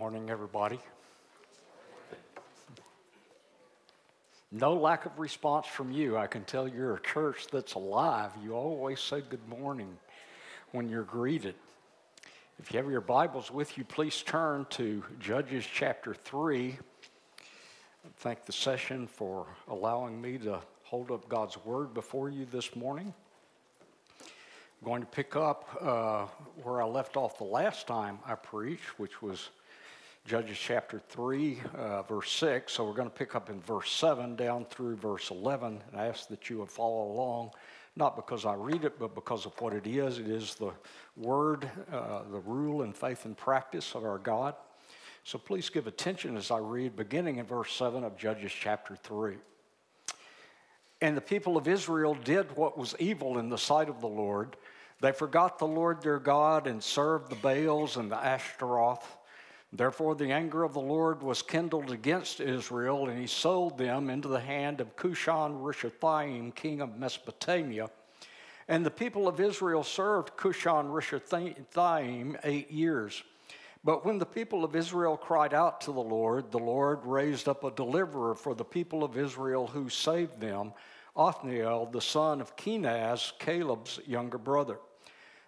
Morning, everybody. No lack of response from you. I can tell you're a church that's alive. You always say good morning when you're greeted. If you have your Bibles with you, please turn to Judges chapter 3. Thank the session for allowing me to hold up God's word before you this morning. I'm going to pick up uh, where I left off the last time I preached, which was Judges chapter 3, uh, verse 6. So we're going to pick up in verse 7 down through verse 11. And I ask that you would follow along, not because I read it, but because of what it is. It is the word, uh, the rule and faith and practice of our God. So please give attention as I read, beginning in verse 7 of Judges chapter 3. And the people of Israel did what was evil in the sight of the Lord. They forgot the Lord their God and served the Baals and the Ashtaroth. Therefore, the anger of the Lord was kindled against Israel, and he sold them into the hand of Cushan Rishathaim, king of Mesopotamia. And the people of Israel served Cushan Rishathaim eight years. But when the people of Israel cried out to the Lord, the Lord raised up a deliverer for the people of Israel who saved them, Othniel, the son of Kenaz, Caleb's younger brother.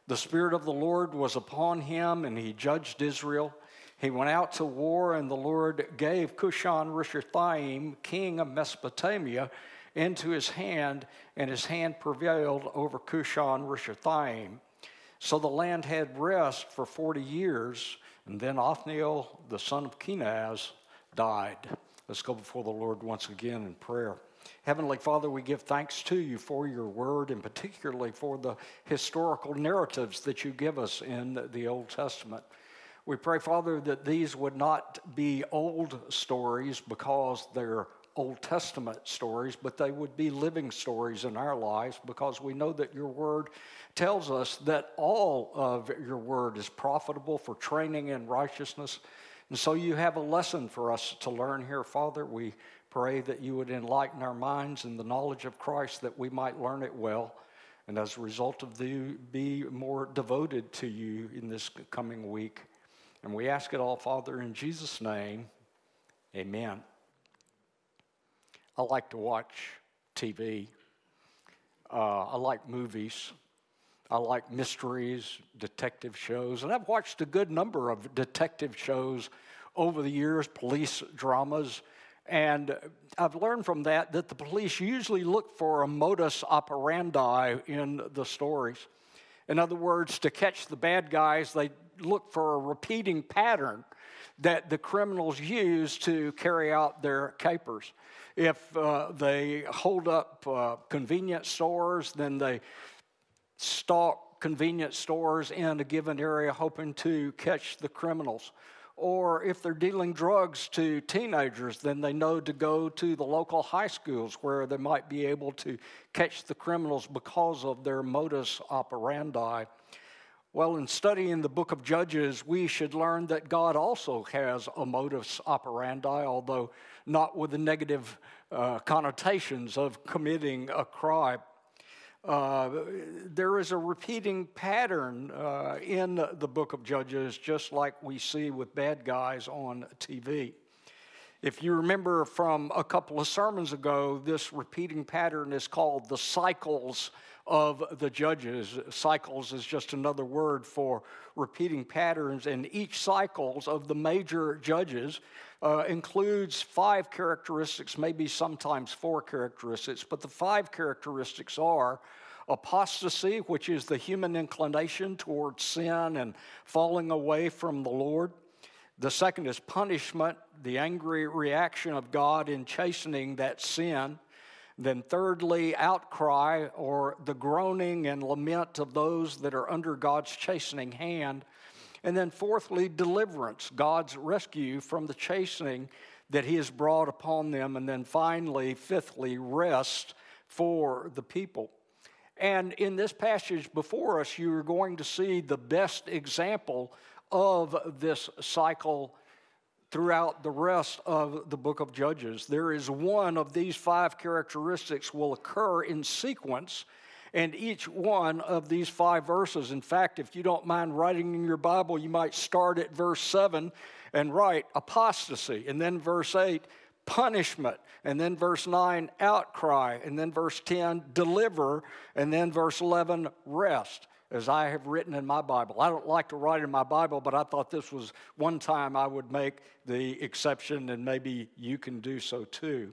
The Spirit of the Lord was upon him, and he judged Israel. He went out to war, and the Lord gave Cushan Rishathaim, king of Mesopotamia, into his hand, and his hand prevailed over Cushan Rishathaim. So the land had rest for 40 years, and then Othniel, the son of Kenaz, died. Let's go before the Lord once again in prayer. Heavenly Father, we give thanks to you for your word and particularly for the historical narratives that you give us in the Old Testament. We pray, Father, that these would not be old stories because they're Old Testament stories, but they would be living stories in our lives because we know that your word tells us that all of your word is profitable for training in righteousness. And so you have a lesson for us to learn here, Father. We pray that you would enlighten our minds in the knowledge of Christ that we might learn it well. And as a result of the, be more devoted to you in this coming week. And we ask it all, Father, in Jesus' name. Amen. I like to watch TV. Uh, I like movies. I like mysteries, detective shows, and I've watched a good number of detective shows over the years, police dramas, and I've learned from that that the police usually look for a modus operandi in the stories. In other words, to catch the bad guys, they look for a repeating pattern that the criminals use to carry out their capers. If uh, they hold up uh, convenience stores, then they stalk convenience stores in a given area hoping to catch the criminals. Or if they're dealing drugs to teenagers, then they know to go to the local high schools where they might be able to catch the criminals because of their modus operandi. Well, in studying the book of Judges, we should learn that God also has a modus operandi, although not with the negative uh, connotations of committing a crime. Uh, there is a repeating pattern uh, in the book of Judges, just like we see with bad guys on TV. If you remember from a couple of sermons ago, this repeating pattern is called the cycles of the judges. Cycles is just another word for repeating patterns, and each cycles of the major judges uh, includes five characteristics, maybe sometimes four characteristics, but the five characteristics are apostasy, which is the human inclination towards sin and falling away from the Lord. The second is punishment, the angry reaction of God in chastening that sin. Then, thirdly, outcry or the groaning and lament of those that are under God's chastening hand. And then, fourthly, deliverance, God's rescue from the chastening that He has brought upon them. And then, finally, fifthly, rest for the people. And in this passage before us, you're going to see the best example of this cycle throughout the rest of the book of Judges. There is one of these five characteristics will occur in sequence, in each one of these five verses. In fact, if you don't mind writing in your Bible, you might start at verse 7 and write apostasy, and then verse 8, punishment, and then verse 9, outcry, and then verse 10, deliver, and then verse 11, rest as I have written in my Bible. I don't like to write in my Bible, but I thought this was one time I would make the exception, and maybe you can do so too.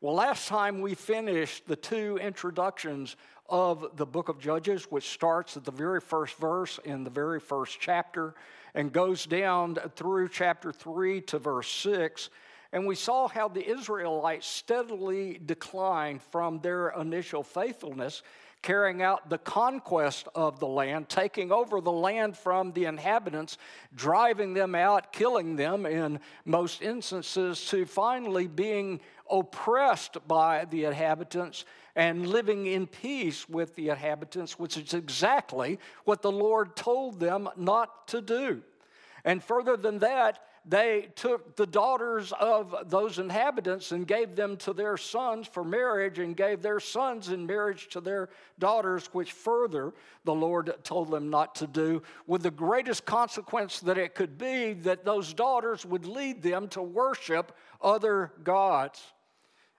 Well, last time we finished the two introductions of the book of Judges, which starts at the very first verse in the very first chapter and goes down through chapter 3 to verse 6. And we saw how the Israelites steadily declined from their initial faithfulness carrying out the conquest of the land, taking over the land from the inhabitants, driving them out, killing them in most instances, to finally being oppressed by the inhabitants and living in peace with the inhabitants, which is exactly what the Lord told them not to do. And further than that, they took the daughters of those inhabitants and gave them to their sons for marriage and gave their sons in marriage to their daughters, which further the Lord told them not to do, with the greatest consequence that it could be that those daughters would lead them to worship other gods.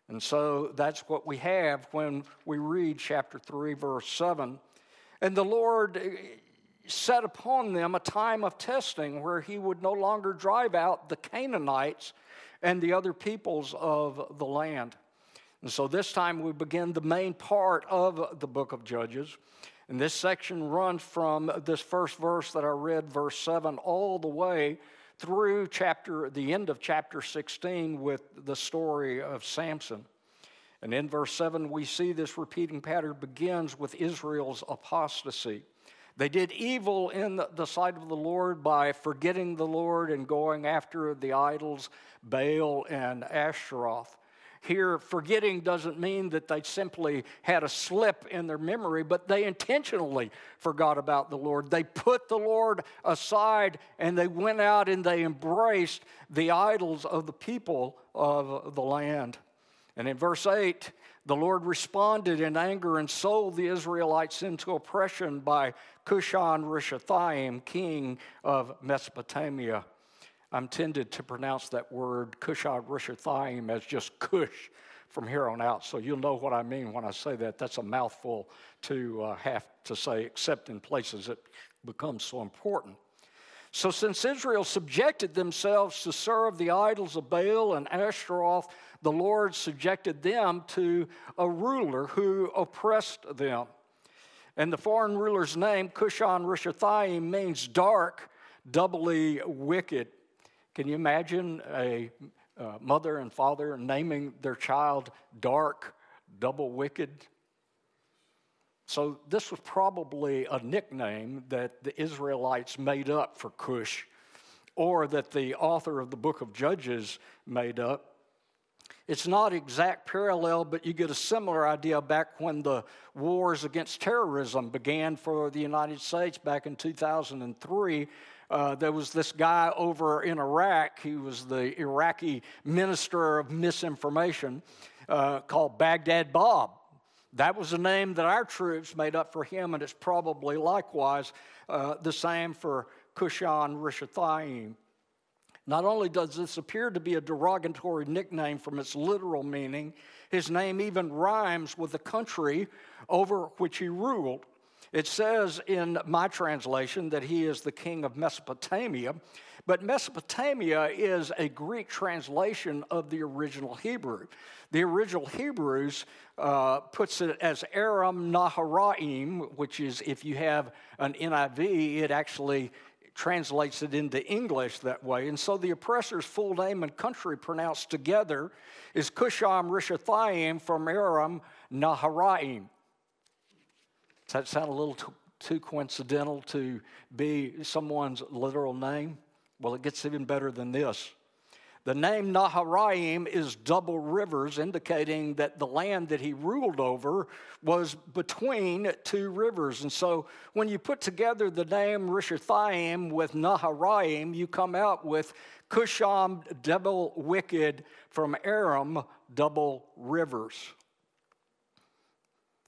And so that's what we have when we read chapter 3, verse 7. And the Lord set upon them a time of testing where he would no longer drive out the Canaanites and the other peoples of the land. And so this time we begin the main part of the book of Judges. And this section runs from this first verse that I read, verse 7, all the way through chapter, the end of chapter 16 with the story of Samson. And in verse 7, we see this repeating pattern begins with Israel's apostasy. They did evil in the sight of the Lord by forgetting the Lord and going after the idols, Baal and Ashtaroth. Here, forgetting doesn't mean that they simply had a slip in their memory, but they intentionally forgot about the Lord. They put the Lord aside and they went out and they embraced the idols of the people of the land. And in verse 8, the Lord responded in anger and sold the Israelites into oppression by Cushan Rishathaim, king of Mesopotamia. I'm tended to pronounce that word Cushan Rishathaim as just Cush from here on out. So you'll know what I mean when I say that. That's a mouthful to uh, have to say, except in places it becomes so important. So, since Israel subjected themselves to serve the idols of Baal and Ashtaroth, the Lord subjected them to a ruler who oppressed them. And the foreign ruler's name, Cushan Rishathaim, means dark, doubly wicked. Can you imagine a uh, mother and father naming their child dark, double wicked? So, this was probably a nickname that the Israelites made up for Cush, or that the author of the book of Judges made up. It's not exact parallel, but you get a similar idea back when the wars against terrorism began for the United States back in 2003. Uh, there was this guy over in Iraq, he was the Iraqi minister of misinformation, uh, called Baghdad Bob. That was a name that our troops made up for him, and it's probably likewise uh, the same for Cushan Rishathaim. Not only does this appear to be a derogatory nickname from its literal meaning, his name even rhymes with the country over which he ruled. It says in my translation that he is the king of Mesopotamia, but Mesopotamia is a Greek translation of the original Hebrew. The original Hebrews uh, puts it as Aram Naharaim, which is, if you have an NIV, it actually translates it into English that way. And so the oppressor's full name and country pronounced together is Cushan Rishathaim from Aram Naharaim. Does that sound a little too, too coincidental to be someone's literal name? Well, it gets even better than this. The name Naharaim is double rivers, indicating that the land that he ruled over was between two rivers. And so when you put together the name Rishathaim with Naharaim, you come out with Cushan, double wicked, from Aram, double rivers.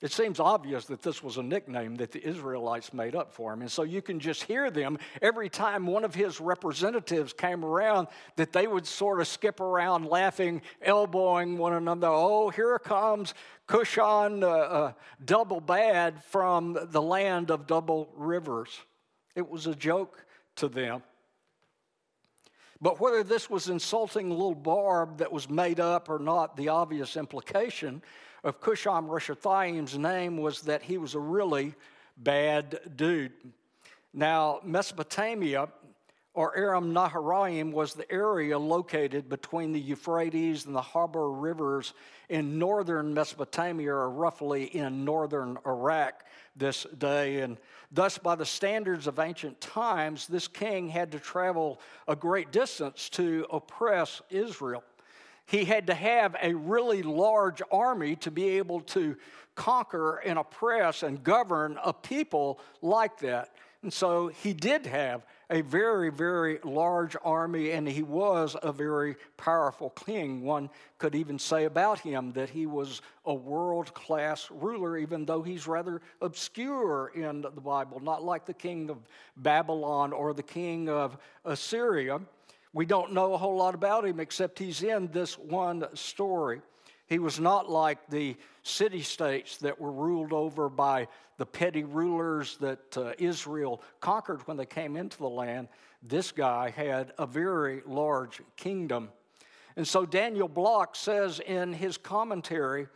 It seems obvious that this was a nickname that the Israelites made up for him. And so you can just hear them every time one of his representatives came around, that they would sort of skip around laughing, elbowing one another. Oh, here comes Cushan uh, uh, double bad from the land of double rivers. It was a joke to them. But whether this was insulting little Barb that was made up or not, the obvious implication of Cushan Rishathaim's name was that he was a really bad dude. Now, Mesopotamia or Aram Naharaim was the area located between the Euphrates and the Habor rivers in northern Mesopotamia, or roughly in northern Iraq this day. And thus, by the standards of ancient times, this king had to travel a great distance to oppress Israel he had to have a really large army to be able to conquer and oppress and govern a people like that. And so he did have a very, very large army, and he was a very powerful king. One could even say about him that he was a world class ruler, even though he's rather obscure in the Bible, not like the king of Babylon or the king of Assyria. We don't know a whole lot about him except he's in this one story. He was not like the city states that were ruled over by the petty rulers that uh, Israel conquered when they came into the land. This guy had a very large kingdom. And so Daniel Block says in his commentary,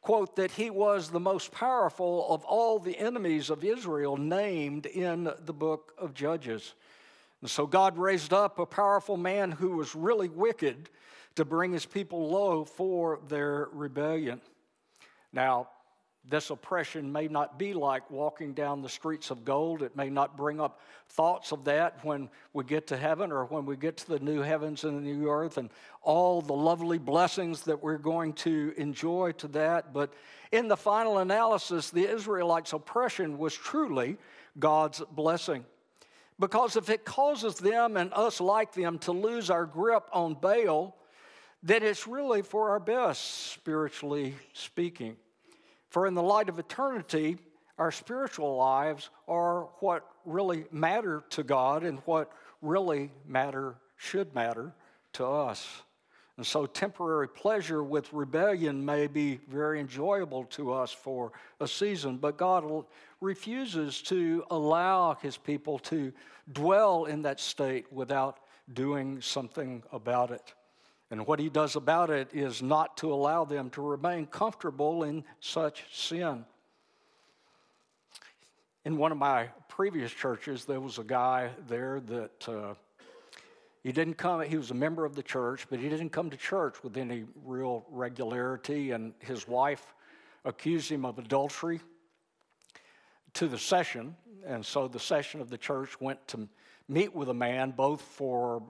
quote, that he was the most powerful of all the enemies of Israel named in the book of Judges. And so God raised up a powerful man who was really wicked to bring his people low for their rebellion. Now, this oppression may not be like walking down the streets of gold. It may not bring up thoughts of that when we get to heaven or when we get to the new heavens and the new earth and all the lovely blessings that we're going to enjoy to that. But in the final analysis, the Israelites' oppression was truly God's blessing. Because if it causes them and us like them to lose our grip on Baal, then it's really for our best, spiritually speaking. For in the light of eternity, our spiritual lives are what really matter to God and what really matter should matter to us. And so, temporary pleasure with rebellion may be very enjoyable to us for a season, but God refuses to allow his people to dwell in that state without doing something about it. And what he does about it is not to allow them to remain comfortable in such sin. In one of my previous churches, there was a guy there that. Uh, he didn't come, he was a member of the church, but he didn't come to church with any real regularity. And his wife accused him of adultery to the session. And so the session of the church went to meet with a man, both for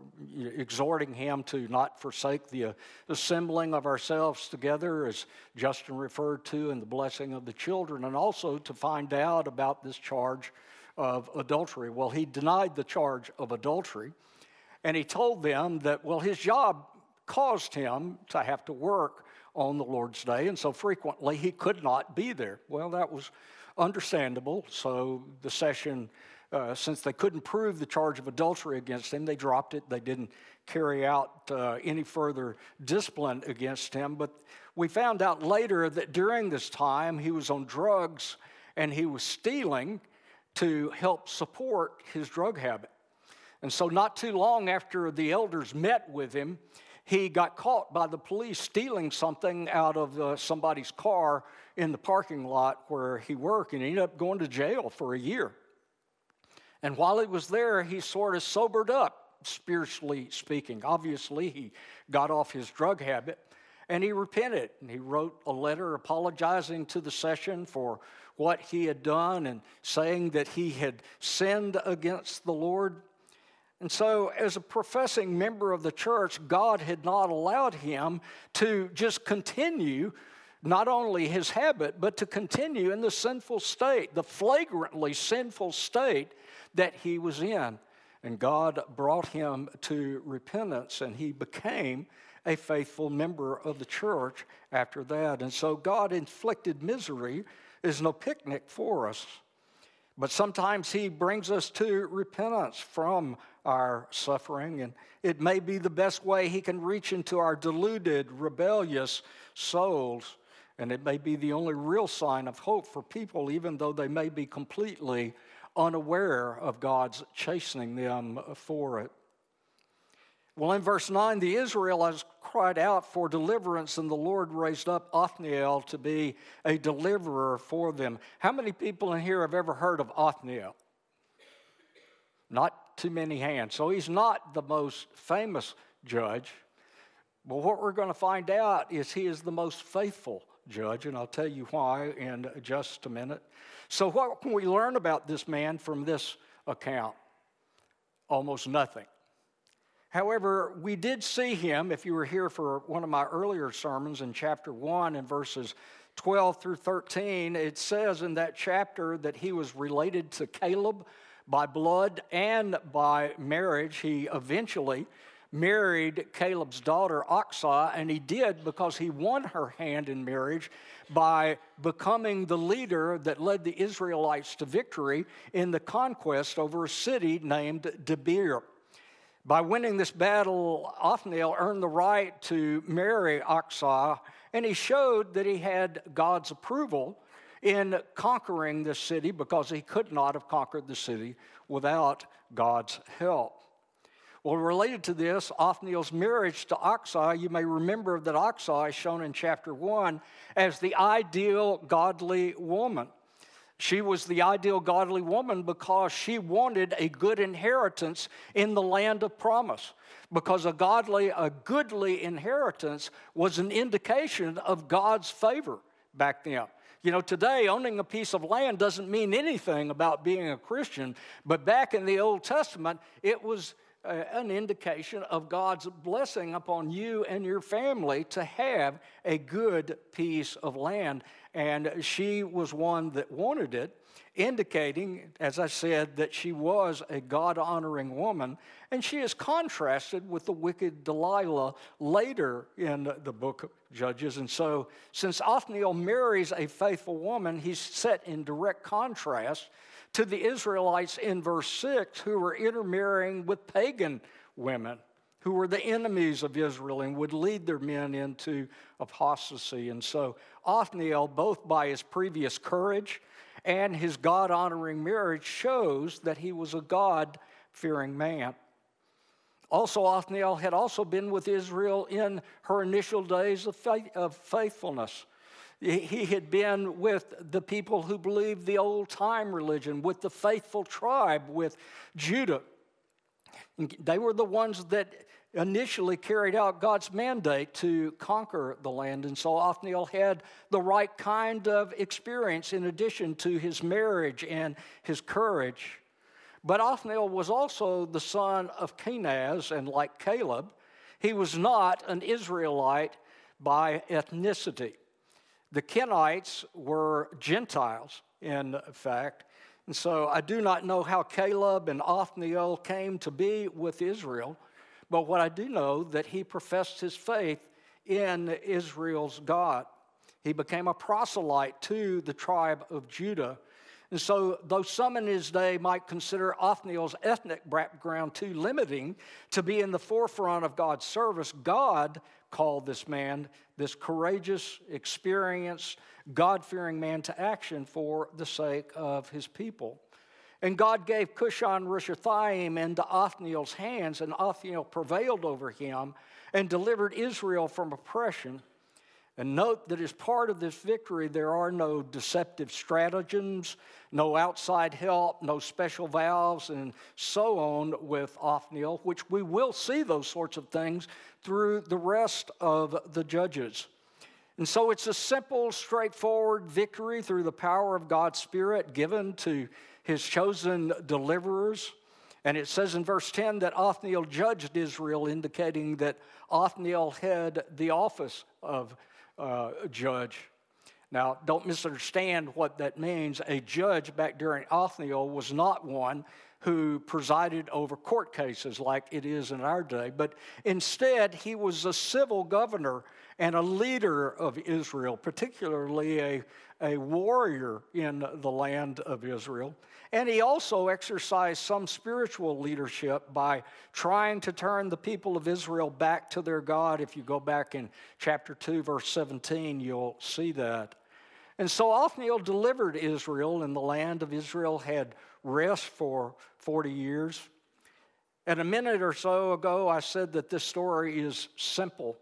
exhorting him to not forsake the assembling of ourselves together, as Justin referred to, and the blessing of the children, and also to find out about this charge of adultery. Well, he denied the charge of adultery. And he told them that, well, his job caused him to have to work on the Lord's day, and so frequently he could not be there. Well, that was understandable. So the session, uh, since they couldn't prove the charge of adultery against him, they dropped it. They didn't carry out uh, any further discipline against him. But we found out later that during this time he was on drugs and he was stealing to help support his drug habit. And so, not too long after the elders met with him, he got caught by the police stealing something out of uh, somebody's car in the parking lot where he worked, and he ended up going to jail for a year. And while he was there, he sort of sobered up, spiritually speaking. Obviously, he got off his drug habit and he repented. And he wrote a letter apologizing to the session for what he had done and saying that he had sinned against the Lord. And so, as a professing member of the church, God had not allowed him to just continue not only his habit, but to continue in the sinful state, the flagrantly sinful state that he was in. And God brought him to repentance, and he became a faithful member of the church after that. And so, God inflicted misery is no picnic for us. But sometimes He brings us to repentance from our suffering, and it may be the best way He can reach into our deluded, rebellious souls. And it may be the only real sign of hope for people, even though they may be completely unaware of God's chastening them for it. Well, in verse 9, the Israelites cried out for deliverance, and the Lord raised up Othniel to be a deliverer for them. How many people in here have ever heard of Othniel? Not too many hands. So he's not the most famous judge. But what we're going to find out is he is the most faithful judge, and I'll tell you why in just a minute. So, what can we learn about this man from this account? Almost nothing. However, we did see him, if you were here for one of my earlier sermons in chapter 1 and verses 12 through 13, it says in that chapter that he was related to Caleb by blood and by marriage. He eventually married Caleb's daughter, Achsah, and he did because he won her hand in marriage by becoming the leader that led the Israelites to victory in the conquest over a city named Debir. By winning this battle, Othniel earned the right to marry Achsah, and he showed that he had God's approval in conquering this city because he could not have conquered the city without God's help. Well, related to this, Othniel's marriage to Achsah, you may remember that Achsah is shown in chapter 1 as the ideal godly woman. She was the ideal godly woman because she wanted a good inheritance in the land of promise. Because a godly, a goodly inheritance was an indication of God's favor back then. You know, today owning a piece of land doesn't mean anything about being a Christian, but back in the Old Testament, it was an indication of God's blessing upon you and your family to have a good piece of land. And she was one that wanted it, indicating, as I said, that she was a God honoring woman. And she is contrasted with the wicked Delilah later in the book of Judges. And so, since Othniel marries a faithful woman, he's set in direct contrast to the Israelites in verse 6 who were intermarrying with pagan women who were the enemies of Israel and would lead their men into apostasy. And so Othniel, both by his previous courage and his God honoring marriage, shows that he was a God fearing man. Also, Othniel had also been with Israel in her initial days of, faith, of faithfulness. He had been with the people who believed the old time religion, with the faithful tribe, with Judah. They were the ones that initially carried out God's mandate to conquer the land. And so Othniel had the right kind of experience in addition to his marriage and his courage. But Othniel was also the son of Kenaz, and like Caleb, he was not an Israelite by ethnicity. The Kenites were Gentiles, in fact. And so I do not know how Caleb and Othniel came to be with Israel, but what I do know that he professed his faith in Israel's God. He became a proselyte to the tribe of Judah. And so, though some in his day might consider Othniel's ethnic background too limiting to be in the forefront of God's service, God called this man, this courageous, experienced, God fearing man, to action for the sake of his people. And God gave Cushan Rishathaim into Othniel's hands, and Othniel prevailed over him and delivered Israel from oppression. And note that as part of this victory, there are no deceptive stratagems, no outside help, no special valves, and so on with Othniel, which we will see those sorts of things through the rest of the judges. And so it's a simple, straightforward victory through the power of God's Spirit given to his chosen deliverers. And it says in verse 10 that Othniel judged Israel, indicating that Othniel had the office of uh, judge. Now, don't misunderstand what that means. A judge back during Othniel was not one who presided over court cases like it is in our day, but instead he was a civil governor and a leader of Israel, particularly a, a warrior in the land of Israel. And he also exercised some spiritual leadership by trying to turn the people of Israel back to their God. If you go back in chapter 2, verse 17, you'll see that. And so Othniel delivered Israel, and the land of Israel had rest for 40 years. And a minute or so ago, I said that this story is simple.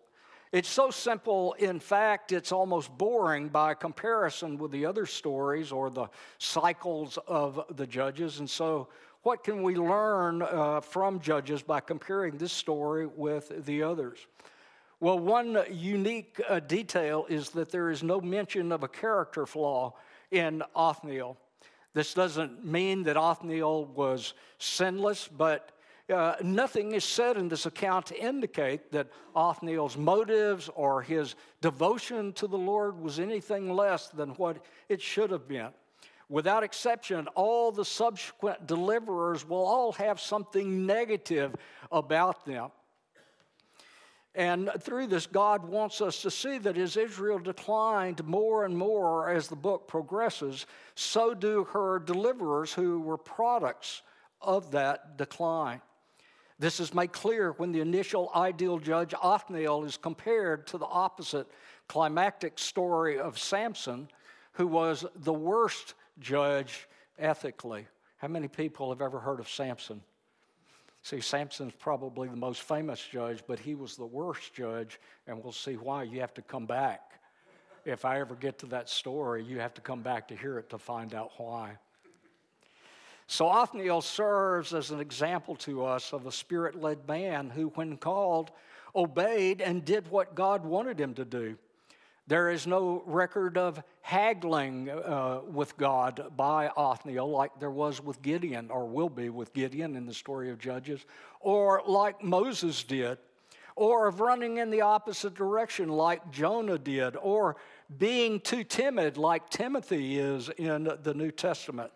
It's so simple, in fact, it's almost boring by comparison with the other stories or the cycles of the judges. And so, what can we learn uh, from judges by comparing this story with the others? Well, one unique uh, detail is that there is no mention of a character flaw in Othniel. This doesn't mean that Othniel was sinless, but uh, nothing is said in this account to indicate that Othniel's motives or his devotion to the Lord was anything less than what it should have been. Without exception, all the subsequent deliverers will all have something negative about them. And through this, God wants us to see that as Israel declined more and more as the book progresses, so do her deliverers who were products of that decline. This is made clear when the initial ideal judge, Othniel, is compared to the opposite climactic story of Samson, who was the worst judge ethically. How many people have ever heard of Samson? See, Samson's probably the most famous judge, but he was the worst judge, and we'll see why. You have to come back. If I ever get to that story, you have to come back to hear it to find out why. So Othniel serves as an example to us of a spirit led man who, when called, obeyed and did what God wanted him to do. There is no record of haggling uh, with God by Othniel like there was with Gideon, or will be with Gideon in the story of Judges, or like Moses did, or of running in the opposite direction like Jonah did, or being too timid like Timothy is in the New Testament.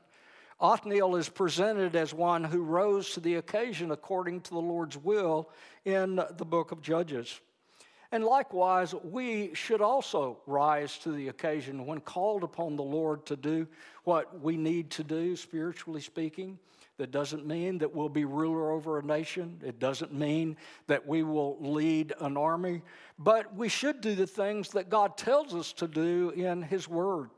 Othniel is presented as one who rose to the occasion according to the Lord's will in the book of Judges. And likewise, we should also rise to the occasion when called upon the Lord to do what we need to do, spiritually speaking. That doesn't mean that we'll be ruler over a nation. It doesn't mean that we will lead an army. But we should do the things that God tells us to do in His Word.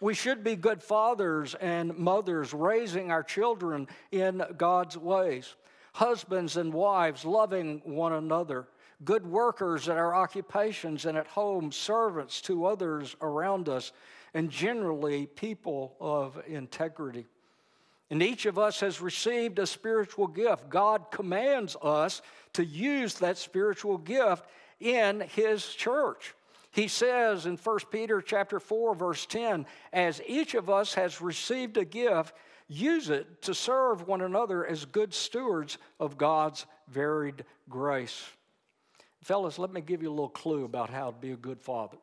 We should be good fathers and mothers, raising our children in God's ways. Husbands and wives loving one another. Good workers at our occupations and at home, servants to others around us, and generally people of integrity. And each of us has received a spiritual gift. God commands us to use that spiritual gift in His church. He says in 1 Peter chapter 4 verse 10, as each of us has received a gift, use it to serve one another as good stewards of God's varied grace. Fellas, let me give you a little clue about how to be a good father.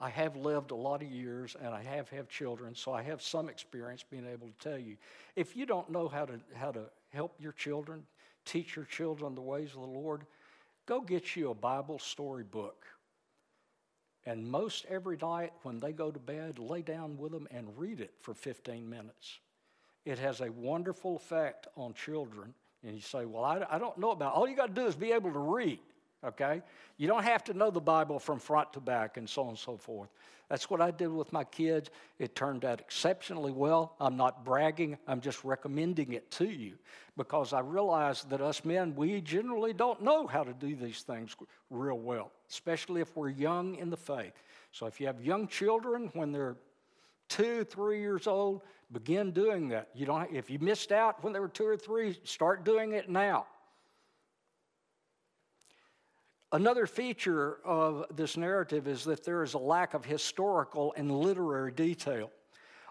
I have lived a lot of years and I have have children, so I have some experience being able to tell you. If you don't know how to how to help your children, teach your children the ways of the Lord, go get you a Bible story book. And most every night when they go to bed, lay down with them and read it for 15 minutes. It has a wonderful effect on children. And you say, Well, I, I don't know about it. All you got to do is be able to read okay? You don't have to know the Bible from front to back and so on and so forth. That's what I did with my kids. It turned out exceptionally well. I'm not bragging, I'm just recommending it to you because I realize that us men, we generally don't know how to do these things real well, especially if we're young in the faith. So if you have young children when they're two, three years old, begin doing that. You don't, if you missed out when they were two or three, start doing it now. Another feature of this narrative is that there is a lack of historical and literary detail.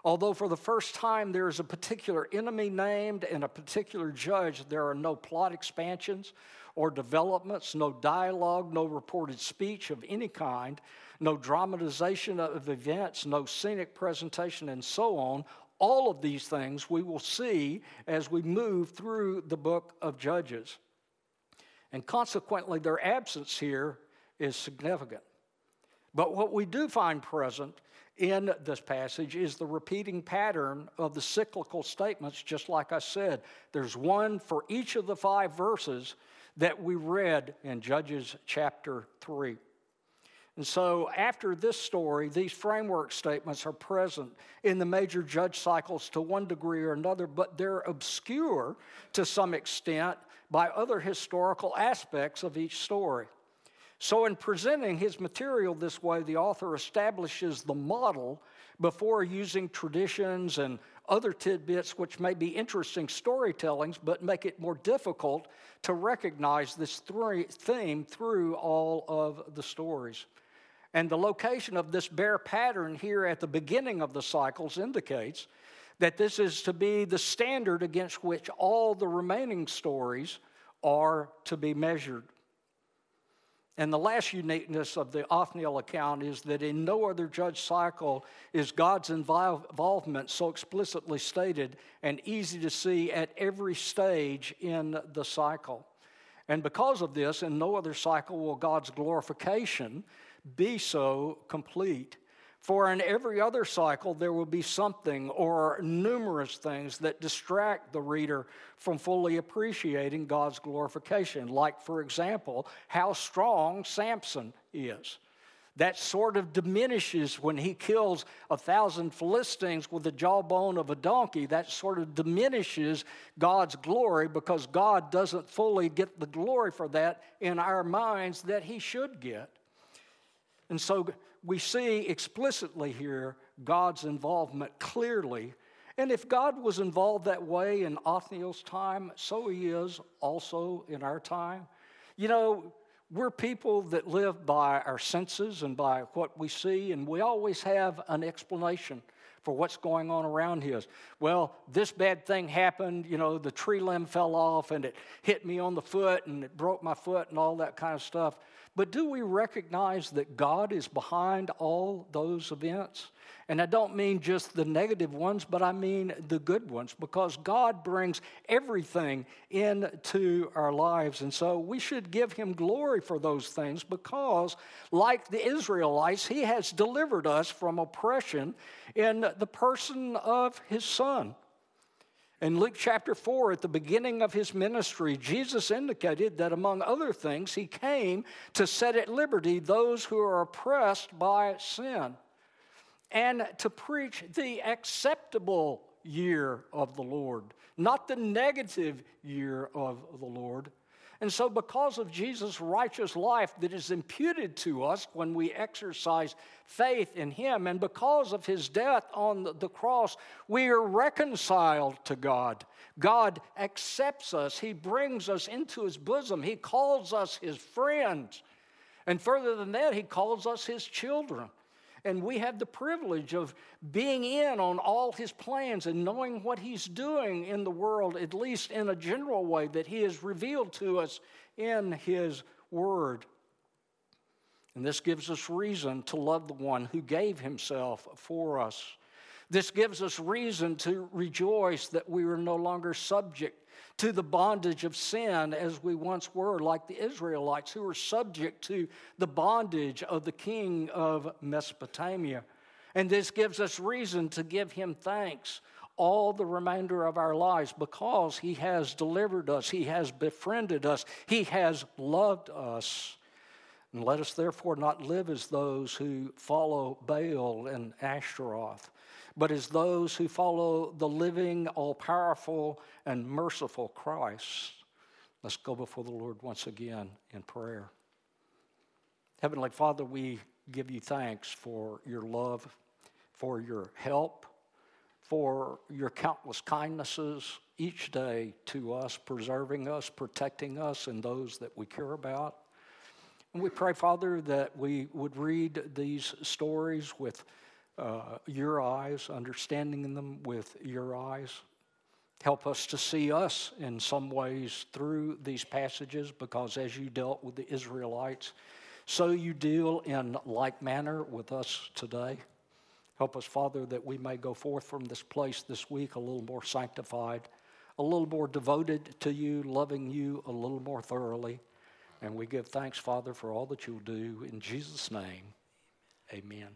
Although for the first time there is a particular enemy named and a particular judge, there are no plot expansions or developments, no dialogue, no reported speech of any kind, no dramatization of events, no scenic presentation, and so on. All of these things we will see as we move through the book of Judges. And consequently, their absence here is significant. But what we do find present in this passage is the repeating pattern of the cyclical statements, just like I said. There's one for each of the five verses that we read in Judges chapter 3. And so, after this story, these framework statements are present in the major judge cycles to one degree or another, but they're obscure to some extent by other historical aspects of each story. So, in presenting his material this way, the author establishes the model before using traditions and other tidbits which may be interesting storytellings but make it more difficult to recognize this theme through all of the stories. And the location of this bare pattern here at the beginning of the cycles indicates that this is to be the standard against which all the remaining stories are to be measured. And the last uniqueness of the Othniel account is that in no other judge cycle is God's involvement so explicitly stated and easy to see at every stage in the cycle. And because of this, in no other cycle will God's glorification be so complete. For in every other cycle, there will be something or numerous things that distract the reader from fully appreciating God's glorification. Like, for example, how strong Samson is. That sort of diminishes when he kills a thousand Philistines with the jawbone of a donkey. That sort of diminishes God's glory because God doesn't fully get the glory for that in our minds that he should get. And so we see explicitly here God's involvement clearly. And if God was involved that way in Othniel's time, so he is also in our time. You know, we're people that live by our senses and by what we see, and we always have an explanation for what's going on around us. Well, this bad thing happened, you know, the tree limb fell off and it hit me on the foot and it broke my foot and all that kind of stuff. But do we recognize that God is behind all those events? And I don't mean just the negative ones, but I mean the good ones, because God brings everything into our lives. And so we should give Him glory for those things, because, like the Israelites, He has delivered us from oppression in the person of His Son. In Luke chapter 4, at the beginning of his ministry, Jesus indicated that among other things, he came to set at liberty those who are oppressed by sin and to preach the acceptable year of the Lord, not the negative year of the Lord. And so, because of Jesus' righteous life that is imputed to us when we exercise faith in Him, and because of His death on the cross, we are reconciled to God. God accepts us, He brings us into His bosom, He calls us His friends. And further than that, He calls us His children. And we have the privilege of being in on all his plans and knowing what he's doing in the world, at least in a general way, that he has revealed to us in his word. And this gives us reason to love the one who gave himself for us. This gives us reason to rejoice that we are no longer subject to the bondage of sin as we once were, like the Israelites who were subject to the bondage of the king of Mesopotamia. And this gives us reason to give him thanks all the remainder of our lives because he has delivered us, he has befriended us, he has loved us. And let us therefore not live as those who follow Baal and Ashtaroth but as those who follow the living, all powerful, and merciful Christ. Let's go before the Lord once again in prayer. Heavenly Father, we give you thanks for your love, for your help, for your countless kindnesses each day to us, preserving us, protecting us, and those that we care about. And we pray, Father, that we would read these stories with uh, your eyes, understanding them with your eyes. Help us to see us in some ways through these passages because as you dealt with the Israelites, so you deal in like manner with us today. Help us, Father, that we may go forth from this place this week a little more sanctified, a little more devoted to you, loving you a little more thoroughly. And we give thanks, Father, for all that you'll do. In Jesus' name, amen.